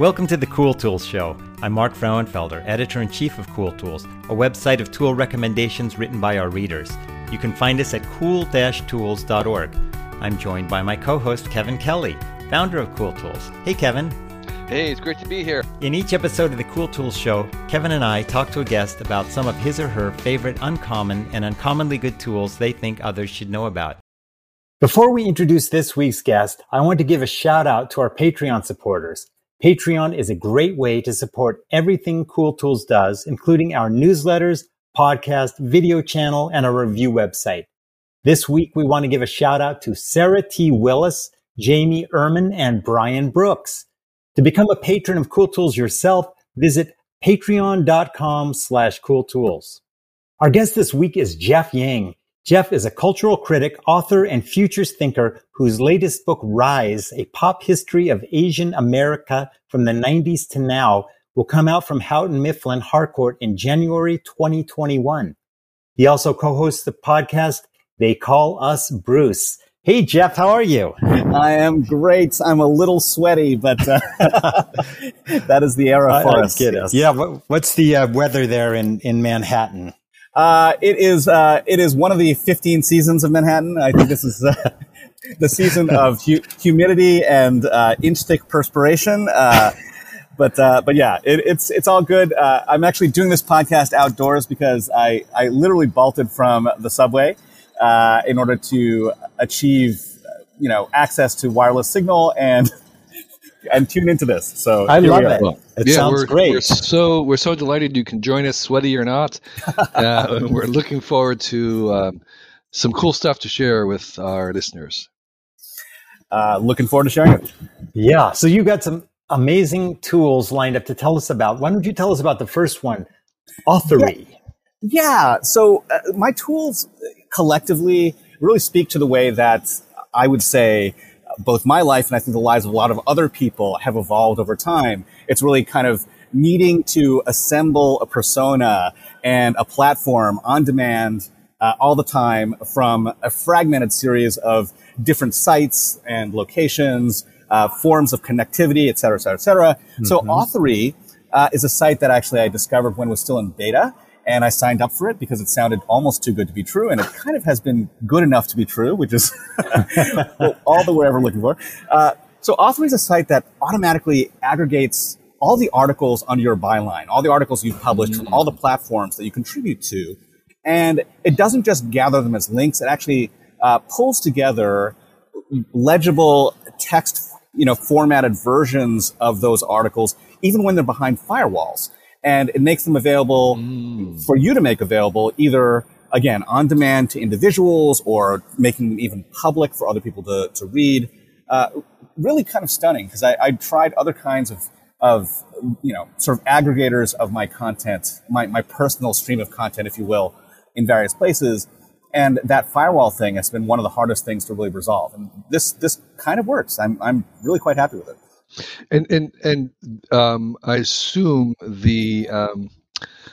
Welcome to the Cool Tools Show. I'm Mark Frauenfelder, editor in chief of Cool Tools, a website of tool recommendations written by our readers. You can find us at cool tools.org. I'm joined by my co host, Kevin Kelly, founder of Cool Tools. Hey, Kevin. Hey, it's great to be here. In each episode of the Cool Tools Show, Kevin and I talk to a guest about some of his or her favorite uncommon and uncommonly good tools they think others should know about. Before we introduce this week's guest, I want to give a shout out to our Patreon supporters. Patreon is a great way to support everything Cool Tools does, including our newsletters, podcast, video channel, and our review website. This week, we want to give a shout out to Sarah T. Willis, Jamie Ehrman, and Brian Brooks. To become a patron of Cool Tools yourself, visit patreon.com slash cool tools. Our guest this week is Jeff Yang. Jeff is a cultural critic, author, and futures thinker whose latest book, Rise, a pop history of Asian America from the 90s to now, will come out from Houghton Mifflin Harcourt in January 2021. He also co-hosts the podcast, They Call Us Bruce. Hey, Jeff, how are you? I am great. I'm a little sweaty, but uh, that is the era for us. Yes. Yeah. what's the uh, weather there in, in Manhattan? Uh, it is uh, it is one of the 15 seasons of Manhattan. I think this is uh, the season of hu- humidity and uh, inch thick perspiration. Uh, but uh, but yeah, it, it's it's all good. I'm actually doing this podcast outdoors because I I literally bolted from the subway in order to achieve you know access to wireless signal and and tune into this. So I love it. Well, it yeah, sounds we're, great. We're so we're so delighted you can join us, sweaty or not. Uh, we're looking forward to um, some cool stuff to share with our listeners. Uh, looking forward to sharing it. Yeah. So you got some amazing tools lined up to tell us about. Why don't you tell us about the first one, Authory? Yeah. yeah. So uh, my tools collectively really speak to the way that I would say both my life and I think the lives of a lot of other people have evolved over time. It's really kind of needing to assemble a persona and a platform on demand uh, all the time from a fragmented series of different sites and locations, uh, forms of connectivity, et cetera, et cetera, et cetera. Mm-hmm. So Authory uh, is a site that actually I discovered when it was still in beta and I signed up for it because it sounded almost too good to be true, and it kind of has been good enough to be true, which is all that we're ever looking for. Uh, so Authory is a site that automatically aggregates all the articles under your byline, all the articles you've published mm-hmm. from all the platforms that you contribute to, and it doesn't just gather them as links; it actually uh, pulls together legible text, you know, formatted versions of those articles, even when they're behind firewalls and it makes them available mm. for you to make available either again on demand to individuals or making them even public for other people to, to read. Uh, really kind of stunning because I, I tried other kinds of of you know sort of aggregators of my content my, my personal stream of content if you will in various places. And that firewall thing has been one of the hardest things to really resolve. And this this kind of works. I'm, I'm really quite happy with it and and and um, I assume the um,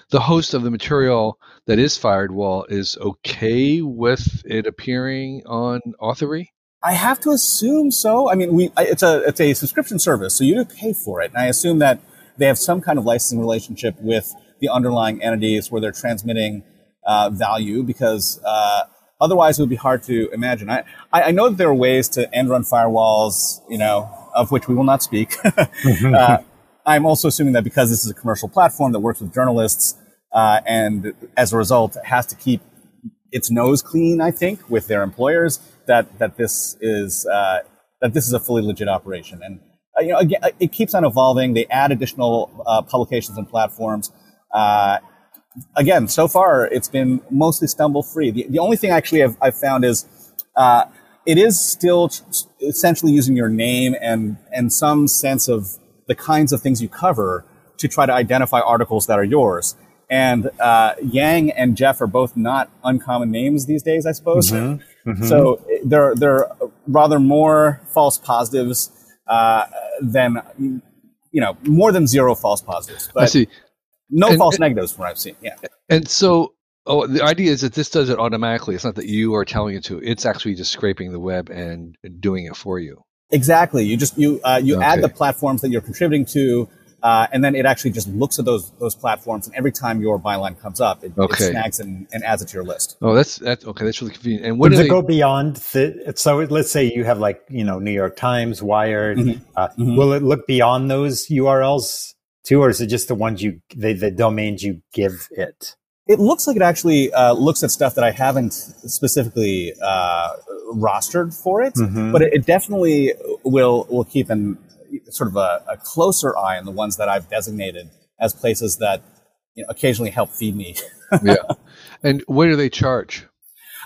the host of the material that is Firewall is okay with it appearing on Authory. I have to assume so. I mean, we it's a it's a subscription service, so you do pay for it, and I assume that they have some kind of licensing relationship with the underlying entities where they're transmitting uh, value because. Uh, otherwise, it would be hard to imagine. I, I know that there are ways to end run firewalls, you know, of which we will not speak. uh, I'm also assuming that because this is a commercial platform that works with journalists, uh, and as a result has to keep its nose clean, I think, with their employers, that that this is uh, that this is a fully legit operation. And uh, you know, again, it keeps on evolving. They add additional uh, publications and platforms. Uh, again, so far it's been mostly stumble free. The, the only thing I actually I've, I've found is it is still essentially using your name and, and some sense of the kinds of things you cover to try to identify articles that are yours. And uh, Yang and Jeff are both not uncommon names these days, I suppose. Mm-hmm. Mm-hmm. So there, there are rather more false positives uh, than, you know, more than zero false positives. But I see. No and, false and, negatives from what I've seen. Yeah. And so Oh, the idea is that this does it automatically. It's not that you are telling it to. It's actually just scraping the web and doing it for you. Exactly. You just you uh, you okay. add the platforms that you're contributing to, uh, and then it actually just looks at those those platforms, and every time your byline comes up, it, okay. it snags and, and, adds it to your list. Oh, that's that's okay. That's really convenient. And what does it they... go beyond? The, so let's say you have like you know New York Times, Wired. Mm-hmm. Uh, mm-hmm. Will it look beyond those URLs too, or is it just the ones you the, the domains you give it? It looks like it actually uh, looks at stuff that I haven't specifically uh, rostered for it, mm-hmm. but it, it, definitely will will keep an sort of a, a, closer eye on the ones that I've designated as places that you know, occasionally help feed me. yeah, and what do they charge?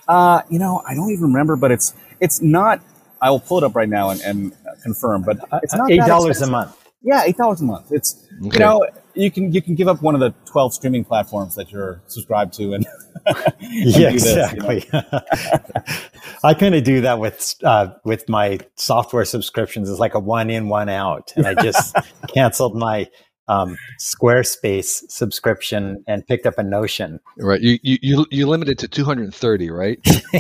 Uh, you know, I don't even remember, but it's it's not. I will pull it up right now and, and confirm, but it's not eight dollars a month. Yeah, eight dollars a month. It's okay. you know you can you can give up one of the twelve streaming platforms that you're subscribed to, and, and yeah, exactly. This, you know? I kind of do that with uh, with my software subscriptions. It's like a one in, one out, and I just canceled my um, Squarespace subscription and picked up a Notion. Right. You you you limited to 230, right?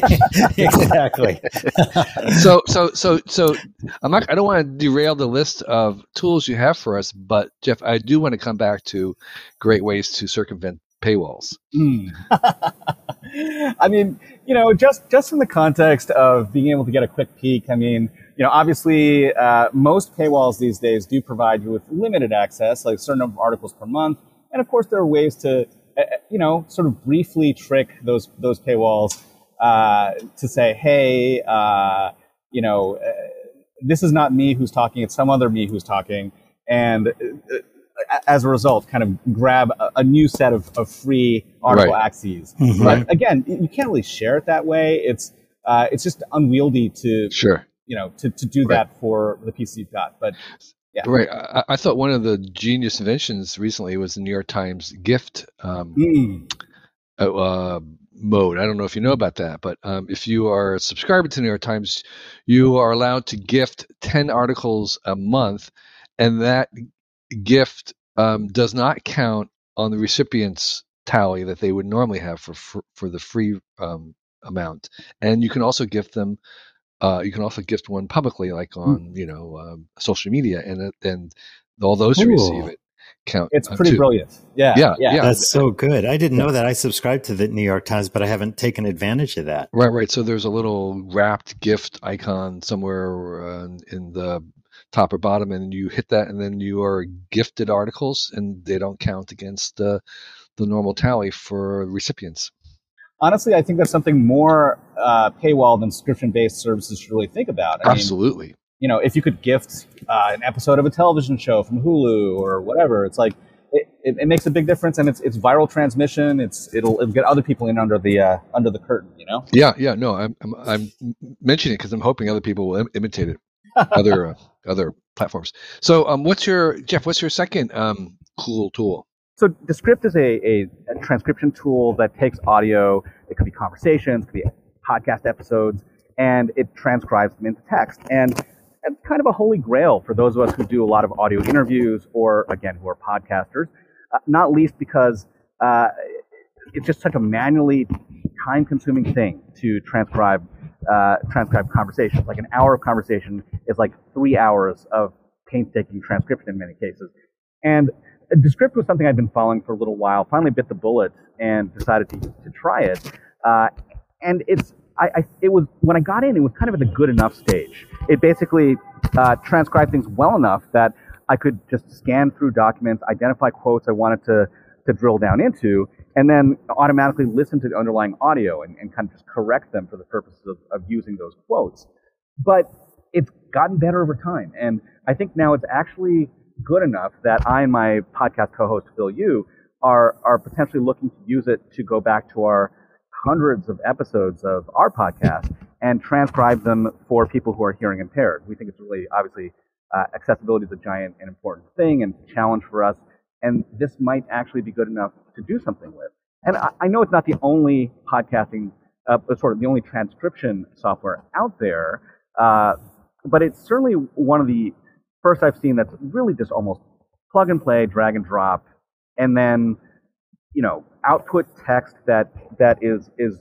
exactly. so so so so I'm not. I don't want to derail the list of tools you have for us, but Jeff, I do want to come back to great ways to circumvent paywalls. Mm. I mean, you know, just just in the context of being able to get a quick peek. I mean you know, obviously, uh, most paywalls these days do provide you with limited access, like a certain number of articles per month. And of course, there are ways to, uh, you know, sort of briefly trick those those paywalls uh, to say, hey, uh, you know, uh, this is not me who's talking; it's some other me who's talking. And uh, as a result, kind of grab a, a new set of, of free article right. axes. Mm-hmm. But again, you can't really share it that way. It's it's just unwieldy to sure you know, to, to do right. that for the piece you've got. But yeah. Right. I, I, thought one of the genius inventions recently was the New York Times gift um, mm. uh, mode. I don't know if you know about that, but um, if you are a subscriber to the New York Times, you are allowed to gift 10 articles a month, and that gift um, does not count on the recipient's tally that they would normally have for for, for the free um, amount. And you can also gift them uh, you can also gift one publicly, like hmm. on mm. you know um, social media, and and all those who receive it count. It's pretty too. brilliant. Yeah, yeah, yeah. That's so good. I didn't yeah. know that. I subscribe to the New York Times, but I haven't taken advantage of that. Right, right. So there's a little wrapped gift icon somewhere uh, in the top or bottom, and you hit that, and then you are gifted articles, and they don't count against uh, the normal tally for recipients honestly, I think that's something more uh, paywall than subscription-based services should really think about. I Absolutely. Mean, you know, if you could gift uh, an episode of a television show from Hulu or whatever, it's like it, it, it, makes a big difference, and it's it's viral transmission. It's it'll, it'll get other people in under the uh, under the curtain. You know. Yeah, yeah. No, I'm I'm, I'm mentioning it because I'm hoping other people will Im- imitate it. other uh, other platforms. So, um, what's your Jeff? What's your second um, cool tool? So Descript is a, a, a, transcription tool that takes audio. It could be conversations, it could be podcast episodes, and it transcribes them into text. And it's kind of a holy grail for those of us who do a lot of audio interviews or, again, who are podcasters, uh, not least because uh, it's just such a manually time consuming thing to transcribe uh, transcribe conversations. Like an hour of conversation is like three hours of painstaking transcription in many cases. And Descript was something I'd been following for a little while. Finally, bit the bullet and decided to, to try it. Uh, and it's I, I, it was when I got in, it was kind of at the good enough stage. It basically uh, transcribed things well enough that I could just scan through documents, identify quotes I wanted to to drill down into, and then automatically listen to the underlying audio and, and kind of just correct them for the purposes of, of using those quotes. But it's gotten better over time, and I think now it's actually good enough that I and my podcast co-host Phil Yu are are potentially looking to use it to go back to our hundreds of episodes of our podcast and transcribe them for people who are hearing impaired. We think it's really obviously uh, accessibility is a giant and important thing and challenge for us, and this might actually be good enough to do something with. And I, I know it's not the only podcasting, uh, sort of the only transcription software out there, uh, but it's certainly one of the first I've seen that's really just almost plug and play, drag and drop, and then you know output text that that is is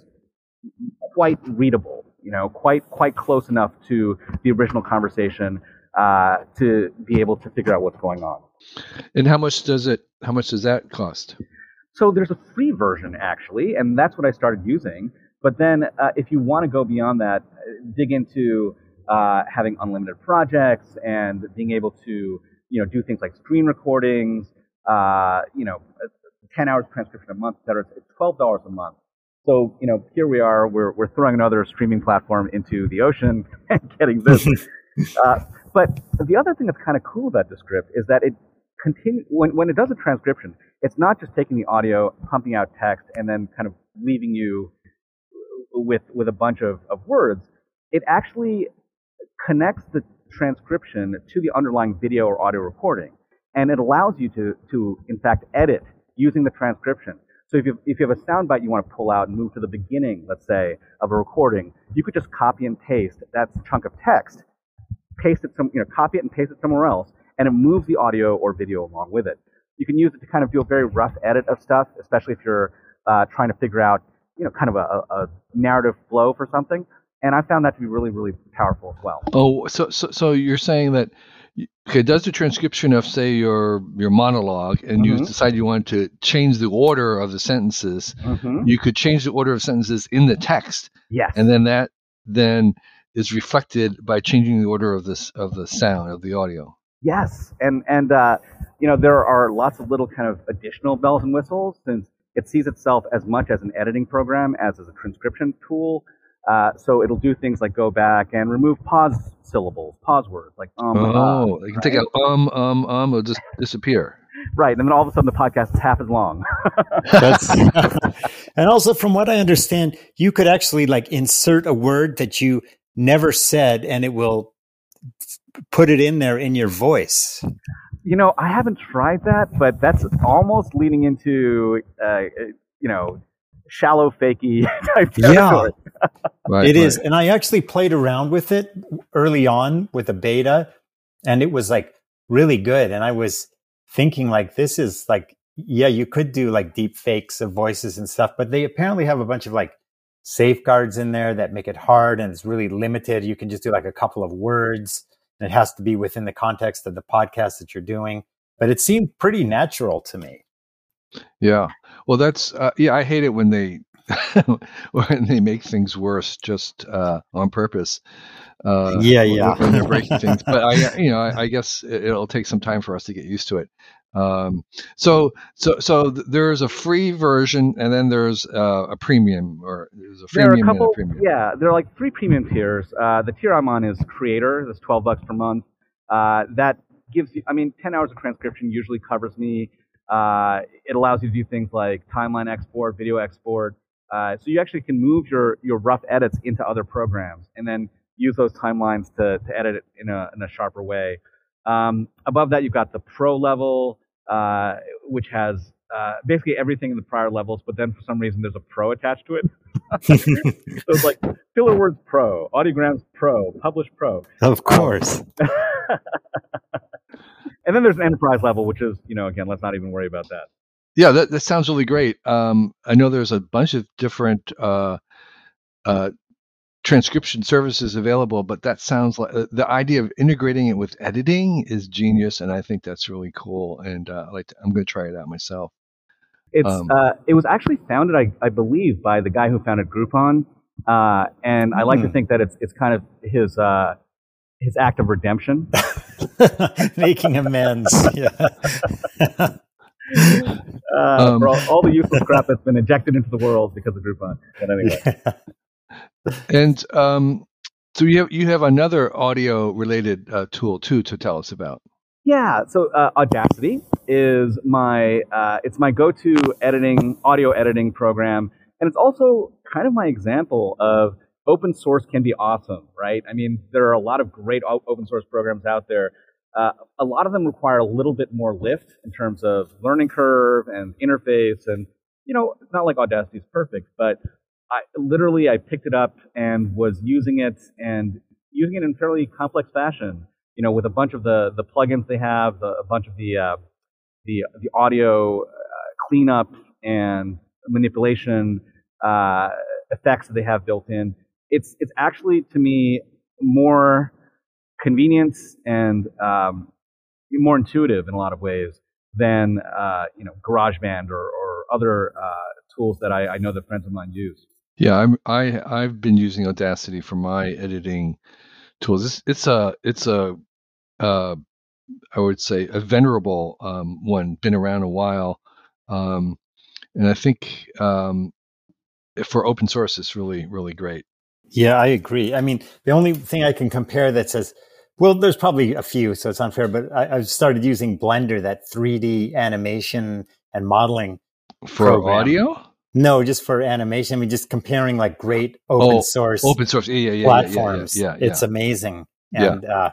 quite readable. you know, quite quite close enough to the original conversation uh, to be able to figure out what's going on. And how much does it? How much does that cost? So there's a free version actually, and that's what I started using. But then, uh, if you want to go beyond that, dig into uh, having unlimited projects and being able to, you know, do things like screen recordings, uh, you know, 10 hours transcription a month, et cetera. It's $12 a month. So, you know, here we are, we're, we're throwing another streaming platform into the ocean and getting this. uh, but the other thing that's kind of cool about Descript is that it continue when, when it does a transcription, it's not just taking the audio, pumping out text, and then kind of leaving you with with a bunch of, of words. It actually connects the transcription to the underlying video or audio recording, and it allows you to to in fact edit using the transcription. So if you, if you have a soundbite you want to pull out and move to the beginning, let's say, of a recording, you could just copy and paste that chunk of text, paste it some, you know, copy it and paste it somewhere else, and it moves the audio or video along with it. You can use it to kind of do a very rough edit of stuff, especially if you're uh, trying to figure out, you know, kind of a, a narrative flow for something. And I found that to be really, really powerful as well. Oh, so so, so you're saying that okay, does the transcription of say your your monologue, and mm-hmm. you decide you want to change the order of the sentences, mm-hmm. you could change the order of sentences in the text. Yes. And then that then is reflected by changing the order of this of the sound of the audio. Yes, and and uh, you know there are lots of little kind of additional bells and whistles since it sees itself as much as an editing program as as a transcription tool. Uh, so it'll do things like go back and remove pause syllables, pause words like um. Oh, uh, you can right? take out um um um, it'll just disappear. Right, and then all of a sudden the podcast is half as long. That's, and also, from what I understand, you could actually like insert a word that you never said, and it will put it in there in your voice? You know, I haven't tried that, but that's almost leading into, uh, you know, shallow fakey type territory. Yeah, right, it right. is. And I actually played around with it early on with a beta, and it was like really good. And I was thinking, like, this is like, yeah, you could do like deep fakes of voices and stuff, but they apparently have a bunch of like safeguards in there that make it hard and it's really limited. You can just do like a couple of words it has to be within the context of the podcast that you're doing. But it seemed pretty natural to me. Yeah. Well, that's uh, yeah. I hate it when they when they make things worse just uh, on purpose. Uh, yeah, yeah. When they're breaking things, but I, you know, I, I guess it'll take some time for us to get used to it. Um, so so so there's a free version, and then there's uh, a premium, or there's a freemium there are a couple, premium. Yeah, there are like three premium tiers. Uh, the tier I'm on is Creator. That's 12 bucks per month. Uh, that gives you, I mean, 10 hours of transcription usually covers me. Uh, it allows you to do things like timeline export, video export. Uh, so you actually can move your your rough edits into other programs, and then use those timelines to to edit it in a in a sharper way. Um, above that, you've got the pro level, uh, which has uh, basically everything in the prior levels, but then for some reason there's a pro attached to it. so it's like filler words pro, audiograms pro, publish pro. Of course. And then there's an enterprise level, which is, you know, again, let's not even worry about that. Yeah, that, that sounds really great. Um, I know there's a bunch of different uh, uh, transcription services available, but that sounds like uh, the idea of integrating it with editing is genius, and I think that's really cool. And uh, I like to, I'm going to try it out myself. It's um, uh, it was actually founded, I, I, believe, by the guy who founded Groupon, uh, and I like to hmm. think that it's it's kind of his uh, his act of redemption, making amends. Yeah. Uh, um, for all, all, the useless crap that's been injected into the world because of Groupon. But anyway and um, so you have you have another audio related uh, tool too to tell us about. Yeah, so uh, Audacity is my uh, it's my go-to editing audio editing program, and it's also kind of my example of open source can be awesome, right? I mean, there are a lot of great open source programs out there. Uh, a lot of them require a little bit more lift in terms of learning curve and interface, and you know, it's not like Audacity is perfect, but I literally I picked it up and was using it and using it in fairly complex fashion. You know, with a bunch of the the plugins they have, the, a bunch of the uh, the the audio uh, cleanup and manipulation uh, effects that they have built in. It's it's actually to me more convenience and um, more intuitive in a lot of ways than uh, you know GarageBand or, or other uh, tools that I, I, know that friends of mine use. Yeah, I'm, I I've been using Audacity for my editing tools. It's, it's a it's a uh, I would say a venerable um, one, been around a while, um, and I think um, for open source, it's really really great. Yeah, I agree. I mean, the only thing I can compare that says, well, there's probably a few, so it's unfair, but I, have started using Blender, that 3D animation and modeling for program. audio. No, just for animation. I mean, just comparing like great open oh, source, open source, yeah, yeah, platforms. Yeah, yeah, yeah, it's amazing, and uh,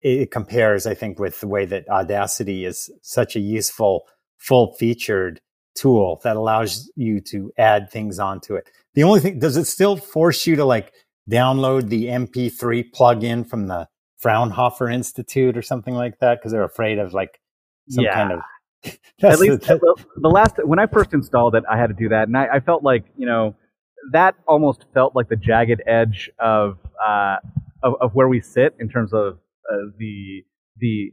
it compares, I think, with the way that Audacity is such a useful, full featured tool that allows you to add things onto it. The only thing, does it still force you to like download the MP3 plugin from the Fraunhofer Institute or something like that? Because they're afraid of like some yeah. kind of. At least the, the, last, when I first installed it, I had to do that. And I, I felt like, you know, that almost felt like the jagged edge of, uh, of, of where we sit in terms of uh, the, the,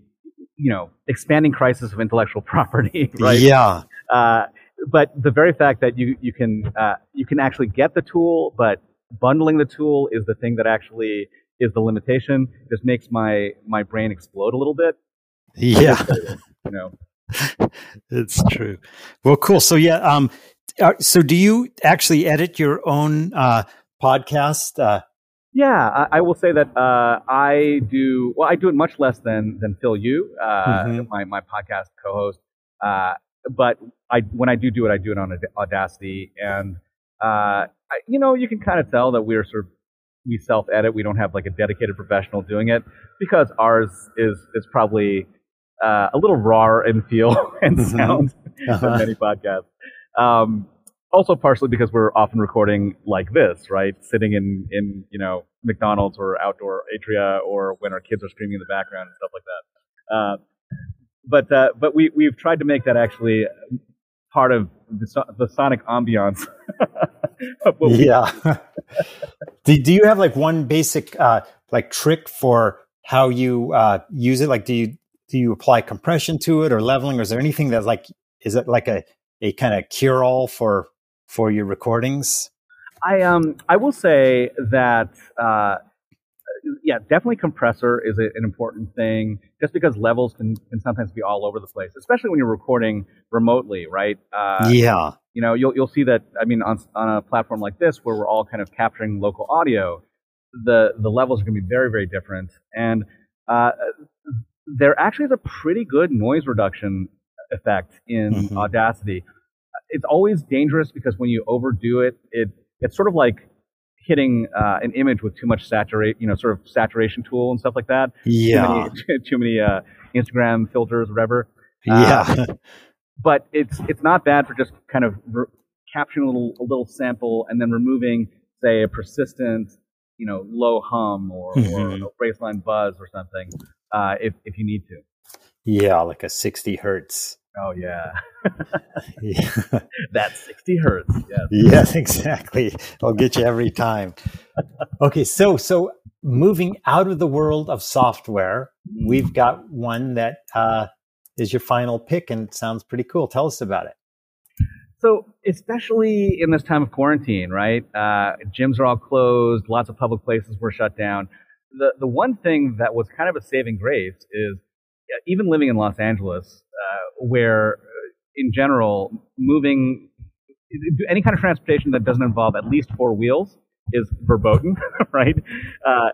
you know, expanding crisis of intellectual property, right? Yeah. Uh, but the very fact that you you can uh, you can actually get the tool, but bundling the tool is the thing that actually is the limitation. Just makes my my brain explode a little bit. Yeah, you know, it's true. Well, cool. So yeah, um, uh, so do you actually edit your own uh, podcast? Uh, yeah, I, I, will say that uh, I do. Well, I do it much less than than Phil Yu, uh, mm-hmm. my my podcast co-host. Uh, but I when I do do it, I do it on Audacity, and uh, I, you know, you can kind of tell that we're sort of we self edit. We don't have like a dedicated professional doing it because ours is is probably uh, a little raw in feel and mm-hmm. sound uh-huh. than many podcasts. Um, also, partially because we're often recording like this, right? Sitting in in you know McDonald's or outdoor atria, or when our kids are screaming in the background and stuff like that. Uh, but uh, but we we've tried to make that actually part of the, the sonic ambiance. yeah. do, do you have like one basic uh, like trick for how you uh, use it? Like, do you do you apply compression to it or leveling, or is there anything that like is it like a a kind of cure all for for your recordings? I um I will say that uh, yeah, definitely compressor is a, an important thing just because levels can, can sometimes be all over the place, especially when you're recording remotely, right? Uh, yeah. You know, you'll, you'll see that, I mean, on, on a platform like this where we're all kind of capturing local audio, the, the levels are going to be very, very different. And uh, there actually is a pretty good noise reduction effect in mm-hmm. Audacity. It's always dangerous because when you overdo it, it it's sort of like hitting uh, an image with too much saturate, you know, sort of saturation tool and stuff like that. Yeah. Too many, too many uh, Instagram filters, whatever. Yeah. Uh, but it's it's not bad for just kind of re- capturing a little a little sample and then removing, say, a persistent, you know, low hum or, mm-hmm. or a baseline buzz or something, uh, if if you need to. Yeah, like a sixty hertz Oh yeah, yeah. that's sixty hertz. Yes. yes, exactly. I'll get you every time. Okay, so so moving out of the world of software, we've got one that uh, is your final pick, and it sounds pretty cool. Tell us about it. So, especially in this time of quarantine, right? Uh, gyms are all closed. Lots of public places were shut down. The the one thing that was kind of a saving grace is even living in Los Angeles, where uh, in general moving any kind of transportation that doesn't involve at least four wheels is verboten, right? Uh,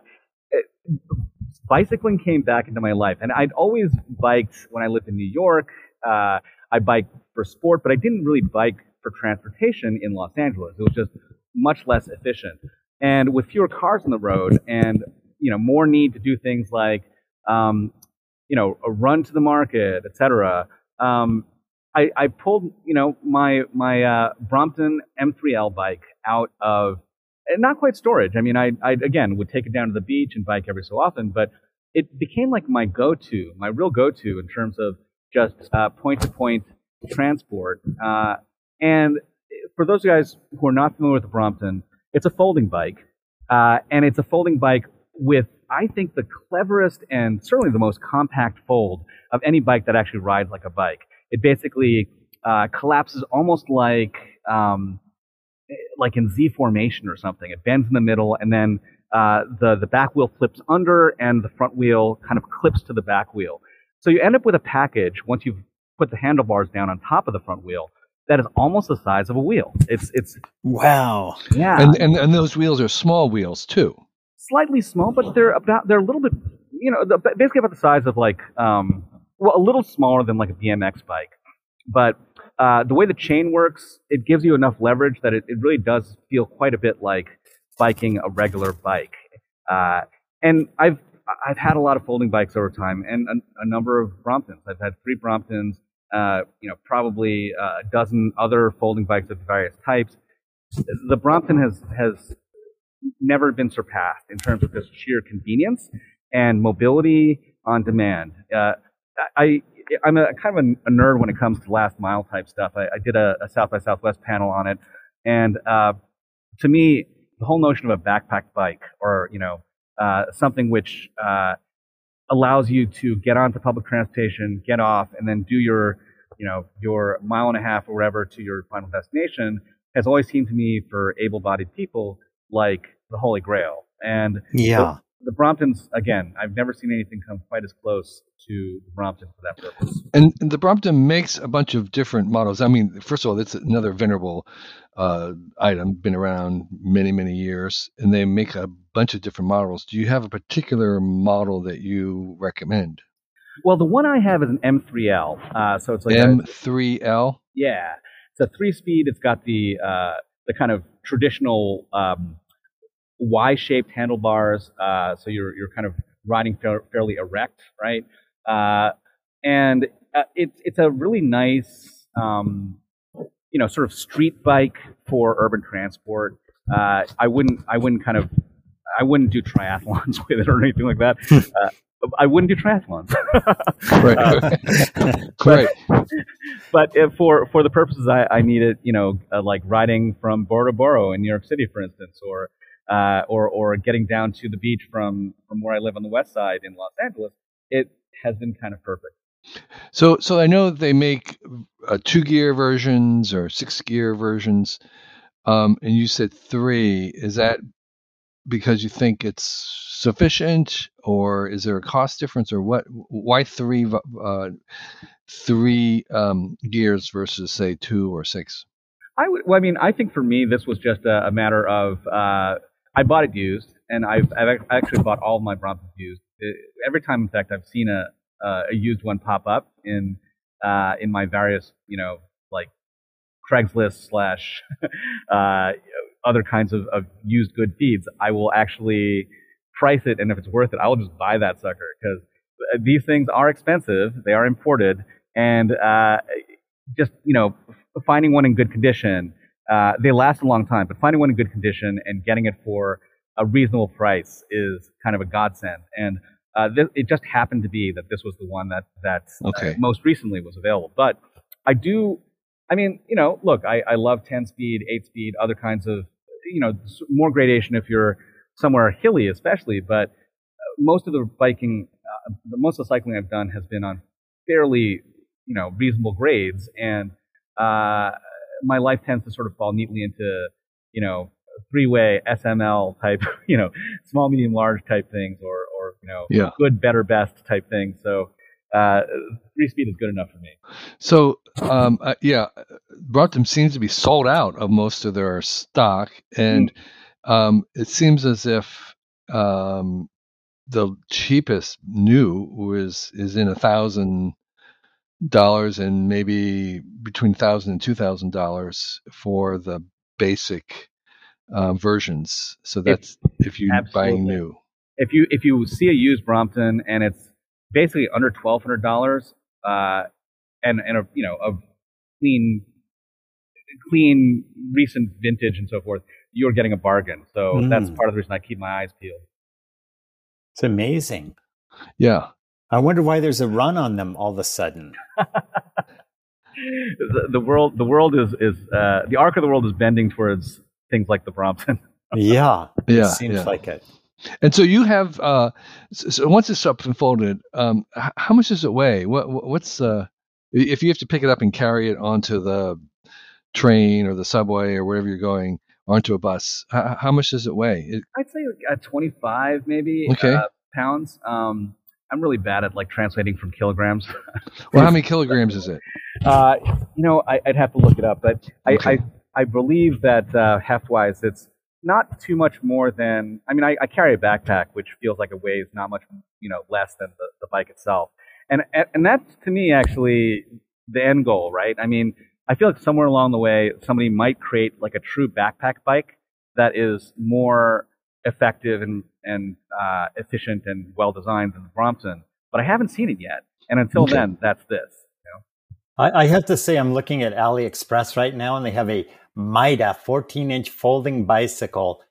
bicycling came back into my life, and I'd always biked when I lived in New York. Uh, I biked for sport, but I didn't really bike for transportation in Los Angeles. It was just much less efficient, and with fewer cars on the road, and you know more need to do things like um, you know, a run to the market, etc. Um, I, I, pulled, you know, my my uh, Brompton M3L bike out of not quite storage. I mean, I, I again would take it down to the beach and bike every so often, but it became like my go-to, my real go-to in terms of just uh, point-to-point transport. Uh, and for those guys who are not familiar with the Brompton, it's a folding bike. Uh, and it's a folding bike with, I think, the cleverest and certainly the most compact fold of any bike that actually rides like a bike. It basically uh, collapses almost like um, like in Z formation or something. It bends in the middle, and then uh, the the back wheel flips under, and the front wheel kind of clips to the back wheel. So you end up with a package once you've put the handlebars down on top of the front wheel that is almost the size of a wheel. It's it's wow. Yeah, and and, and those wheels are small wheels too. Slightly small, but they're about they're a little bit you know basically about the size of like um well a little smaller than like a BMX bike, but uh, the way the chain works, it gives you enough leverage that it, it really does feel quite a bit like biking a regular bike. Uh, and I've I've had a lot of folding bikes over time, and a, a number of Bromptons. I've had three Bromptons, uh, you know, probably uh, a dozen other folding bikes of various types. The Brompton has has never been surpassed in terms of just sheer convenience and mobility on demand. Uh, I I'm a kind of a, nerd when it comes to last mile type stuff. I, I did a, a, South by Southwest panel on it, and uh, to me, the whole notion of a backpack bike or you know uh, something which uh, allows you to get onto public transportation, get off, and then do your you know your mile and a half or whatever to your final destination has always seemed to me for able-bodied people like the holy grail. And yeah the Bromptons, again, I've never seen anything come quite as close to the Brompton for that purpose. And, and the Brompton makes a bunch of different models. I mean, first of all, it's another venerable uh, item, been around many, many years, and they make a bunch of different models. Do you have a particular model that you recommend? Well, the one I have is an M3L. Uh, so it's like M3L. A, yeah, it's a three-speed. It's got the uh, the kind of traditional um, Y-shaped handlebars, uh, so you're you're kind of riding fa- fairly erect, right? Uh, and uh, it's it's a really nice, um, you know, sort of street bike for urban transport. Uh, I wouldn't I wouldn't kind of I wouldn't do triathlons with it or anything like that. Uh, I wouldn't do triathlons. right. right. But, but for for the purposes I, I need it, you know, uh, like riding from borough to borough in New York City, for instance, or uh, or or getting down to the beach from from where I live on the west side in Los Angeles, it has been kind of perfect. So so I know they make uh, two gear versions or six gear versions, um, and you said three. Is that because you think it's sufficient, or is there a cost difference, or what? Why three uh, three um, gears versus say two or six? I would. Well, I mean, I think for me, this was just a, a matter of uh, I bought it used, and I've, I've actually bought all of my Bromptons used. It, every time, in fact, I've seen a, uh, a used one pop up in uh, in my various, you know, like Craigslist slash uh, other kinds of, of used good feeds, I will actually price it, and if it's worth it, I will just buy that sucker because uh, these things are expensive. They are imported, and uh, just you know, finding one in good condition uh, they last a long time, but finding one in good condition and getting it for a reasonable price is kind of a godsend. And uh, th- it just happened to be that this was the one that that uh, okay. uh, most recently was available. But I do, I mean, you know, look, I, I love 10 speed, 8 speed, other kinds of, you know, more gradation if you're somewhere hilly, especially. But uh, most of the biking, most of the cycling I've done has been on fairly, you know, reasonable grades and my life tends to sort of fall neatly into, you know, three-way SML type, you know, small, medium, large type things, or or you know, yeah. good, better, best type things. So uh, three speed is good enough for me. So um, uh, yeah, Brompton seems to be sold out of most of their stock, and mm. um, it seems as if um, the cheapest new was is in a thousand dollars and maybe between thousand and two thousand dollars for the basic uh, versions. So that's if, if you're buying new. If you if you see a used Brompton and it's basically under twelve hundred dollars, uh, and and a you know a clean clean recent vintage and so forth, you're getting a bargain. So mm. that's part of the reason I keep my eyes peeled. It's amazing. Yeah. I wonder why there's a run on them all of a sudden. the, the, world, the world is is uh, the arc of the world is bending towards things like the Brompton. yeah, yeah, seems yeah. like it. And so you have. Uh, so, so once it's up and folded, um, how much does it weigh? What what- what's uh, if you have to pick it up and carry it onto the train or the subway or wherever you're going onto a bus? How, how much does it weigh? It, I'd say like, uh, 25 maybe Okay. uh, pounds. Um, I'm really bad at like translating from kilograms. well, how many kilograms is it? Uh, you know, I, I'd have to look it up, but I, Okay. I, I believe that uh, heft-wise, it's not too much more than. I mean, I, I carry a backpack, which feels like it weighs not much, you know, less than the, the bike itself, and and that's to me actually the end goal, right? I mean, I feel like somewhere along the way, somebody might create like a true backpack bike that is more effective and and uh, efficient and well designed than the Brompton, but I haven't seen it yet. And until Okay. then, that's this. I, I have to say, I'm looking at AliExpress right now, and they have a Mida 14 inch folding bicycle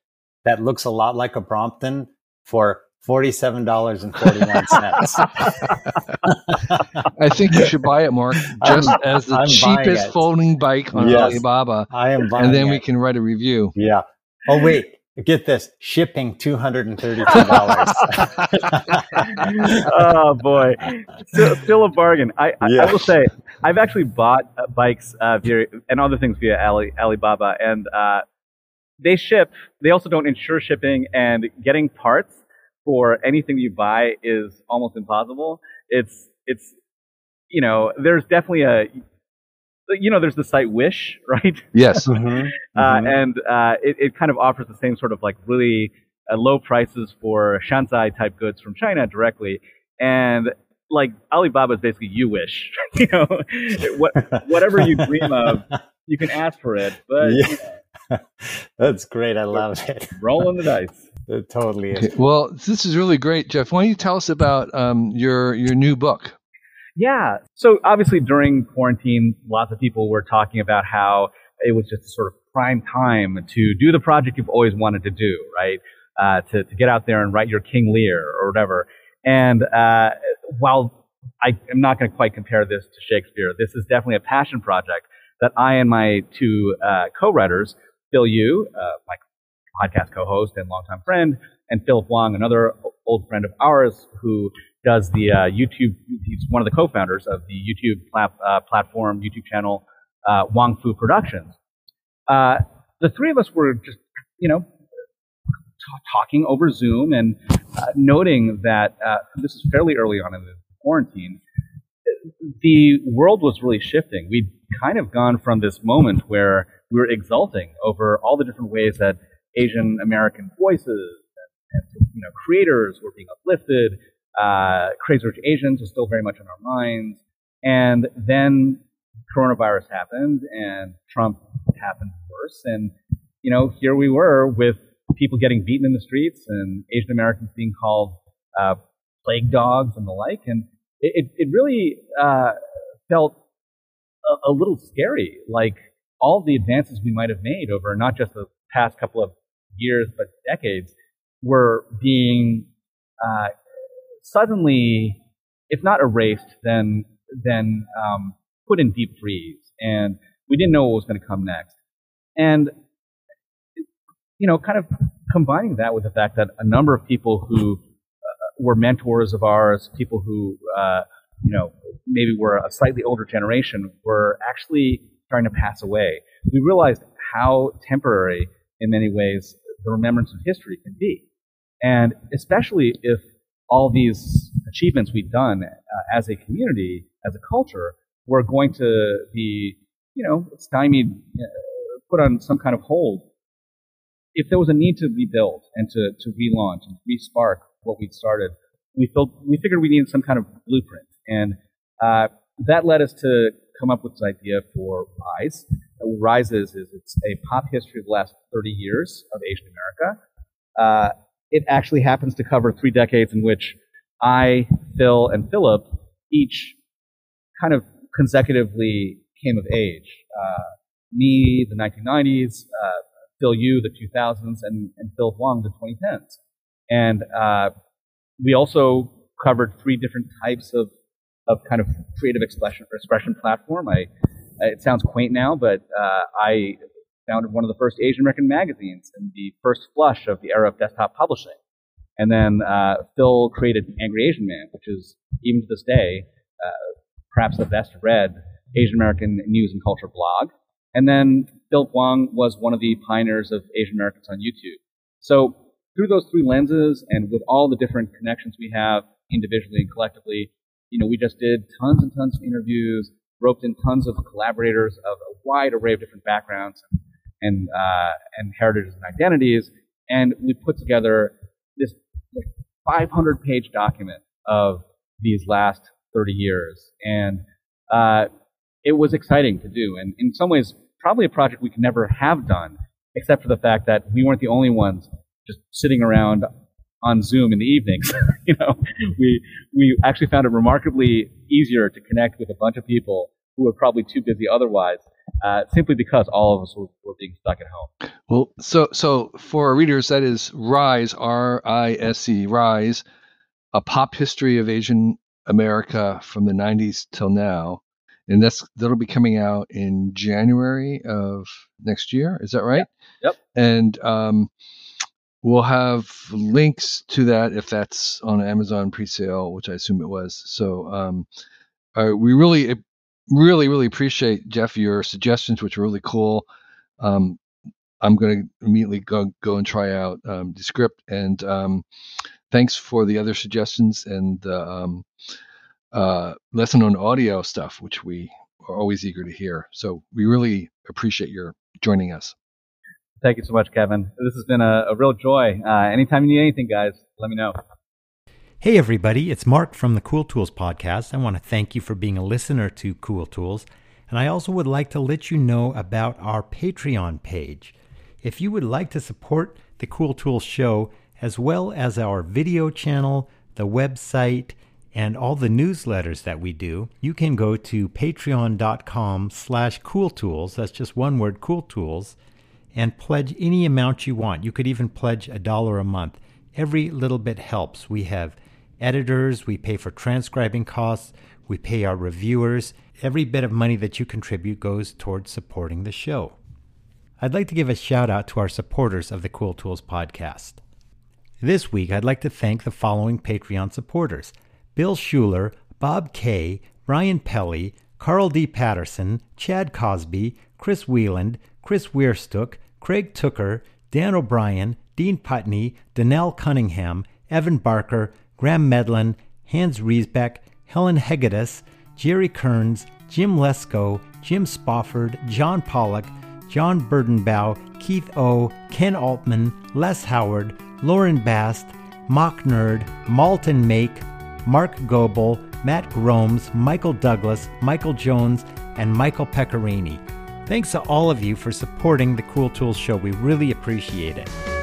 that looks a lot like a Brompton for $47.41. I think you should buy it, Mark, just I'm- as the I'm cheapest folding bike on Yes. Alibaba, I am buying and then it. we can write a review. Yeah. Oh, wait. Get this shipping $232. oh boy, still, still a bargain. I, I, Yeah. I will say I've actually bought uh, bikes uh, via and other things via Ali, Alibaba, and uh, they ship. They also don't insure shipping, and getting parts for anything you buy is almost impossible. It's it's you know there's definitely a you know there's the site Wish right Yes. Mhm, uh, mhm. and uh, it, it kind of offers the same sort of like really uh, low prices for shanzhai type goods from China directly, and like Alibaba is basically you wish, you know, what whatever you dream of, you can ask for it, but Yeah. That's great. I love it. rolling the dice. It totally is. Well, this is really great, Jeff. Why don't you tell us about um, your your new book? Yeah. So obviously during quarantine, lots of people were talking about how it was just sort of prime time to do the project you've always wanted to do, right? Uh, to, to get out there and write your King Lear or whatever. And uh, while I am not going to quite compare this to Shakespeare, this is definitely a passion project that I and my two uh, co-writers, Phil Yu, uh, my podcast co-host and longtime friend, and Philip Wang, another old friend of ours who does the uh, YouTube. He's one of the co-founders of the YouTube plat- uh, platform, YouTube channel, uh, Wong Fu Productions. Uh, the three of us were just, you know, t- talking over Zoom and uh, noting that uh, this is fairly early on in the quarantine. The world was really shifting. We'd kind of gone from this moment where we were exulting over all the different ways that Asian American voices and, and you know creators were being uplifted. Uh, Crazy Rich Asians was still very much on our minds, and then coronavirus happened, and Trump happened worse, and you know here we were with people getting beaten in the streets and Asian Americans being called uh, plague dogs and the like, and it it, it really uh, felt a, a little scary, like all the advances we might have made over not just the past couple of years but decades were being uh, suddenly, if not erased, then then um, put in deep freeze, and we didn't know what was going to come next. And you know, kind of combining that with the fact that a number of people who uh, were mentors of ours, people who uh, you know maybe were a slightly older generation, were actually starting to pass away. We realized how temporary, in many ways, the remembrance of history can be, and especially if all these achievements we've done uh, as a community, as a culture, were going to be, you know, stymied, uh, put on some kind of hold. If there was a need to rebuild and to, to relaunch and respark what we'd started, we felt we figured we needed some kind of blueprint, and uh, that led us to come up with this idea for Rise. What Rise is, is it's a pop history of the last 30 years of Asian America. It actually happens to cover three decades in which I, Phil, and Philip each kind of consecutively came of age. Uh, me, the 1990s, uh, Phil Yu, the 2000s, and, and Phil Wang, the 2010s. And uh, we also covered three different types of, of kind of creative expression, expression platform. I, it sounds quaint now, but uh, I founded one of the first Asian American magazines in the first flush of the era of desktop publishing. And then uh, Phil created Angry Asian Man, which is, even to this day, uh, perhaps the best read Asian American news and culture blog. And then Phil Wang was one of the pioneers of Asian Americans on YouTube. So through those three lenses and with all the different connections we have individually and collectively, you know, we just did tons and tons of interviews, roped in tons of collaborators of a wide array of different backgrounds uh, and heritages and identities, and we put together this like 500 page document of these last 30 years, and uh, it was exciting to do, and in some ways, probably a project we could never have done, except for the fact that we weren't the only ones just sitting around on Zoom in the evenings. you know, we we actually found it remarkably easier to connect with a bunch of people who were probably too busy otherwise, uh, simply because all of us were, were being stuck at home. Well, so so for our readers, that is Rise, R I S E, Rise, a pop history of Asian America from the '90s till now, and that's that'll be coming out in January of next year. Is that right? Yep. yep. And um, We'll have links to that if that's on Amazon pre-sale, which I assume it was. So um, uh, we really, really, really appreciate Jeff your suggestions, which are really cool. Um, I'm going to immediately go go and try out um, Descript, and um, thanks for the other suggestions and the um, uh, lesson on audio stuff, which we are always eager to hear. So we really appreciate your joining us. Thank you so much, Kevin. This has been a, a real joy. Uh, anytime you need anything, guys, let me know. Hey, everybody, it's Mark from the Cool Tools Podcast. I want to thank you for being a listener to Cool Tools. And I also would like to let you know about our Patreon page. If you would like to support the Cool Tools show, as well as our video channel, the website, and all the newsletters that we do, you can go to patreon.com slash cooltools. That's just one word, cool tools and pledge any amount you want. You could even pledge a dollar a month. Every little bit helps. We have editors, we pay for transcribing costs, we pay our reviewers. Every bit of money that you contribute goes towards supporting the show. I'd like to give a shout out to our supporters of the Cool Tools podcast. This week, I'd like to thank the following Patreon supporters Bill Schuler, Bob Kay, Brian Pelly, Carl D. Patterson, Chad Cosby, Chris Wheeland, Chris Weirstook, Craig Tooker, Dan O'Brien, Dean Putney, Danelle Cunningham, Evan Barker, Graham Medlin, Hans Riesbeck, Helen Hegedus, Jerry Kearns, Jim Lesko, Jim Spofford, John Pollock, John Burdenbow, Keith O, Ken Altman, Les Howard, Lauren Bast, Mock Nerd, Malton Make, Mark Goebel, Matt Gromes, Michael Douglas, Michael Jones, and Michael Pecorini. Thanks to all of you for supporting the Cool Tools Show. We really appreciate it.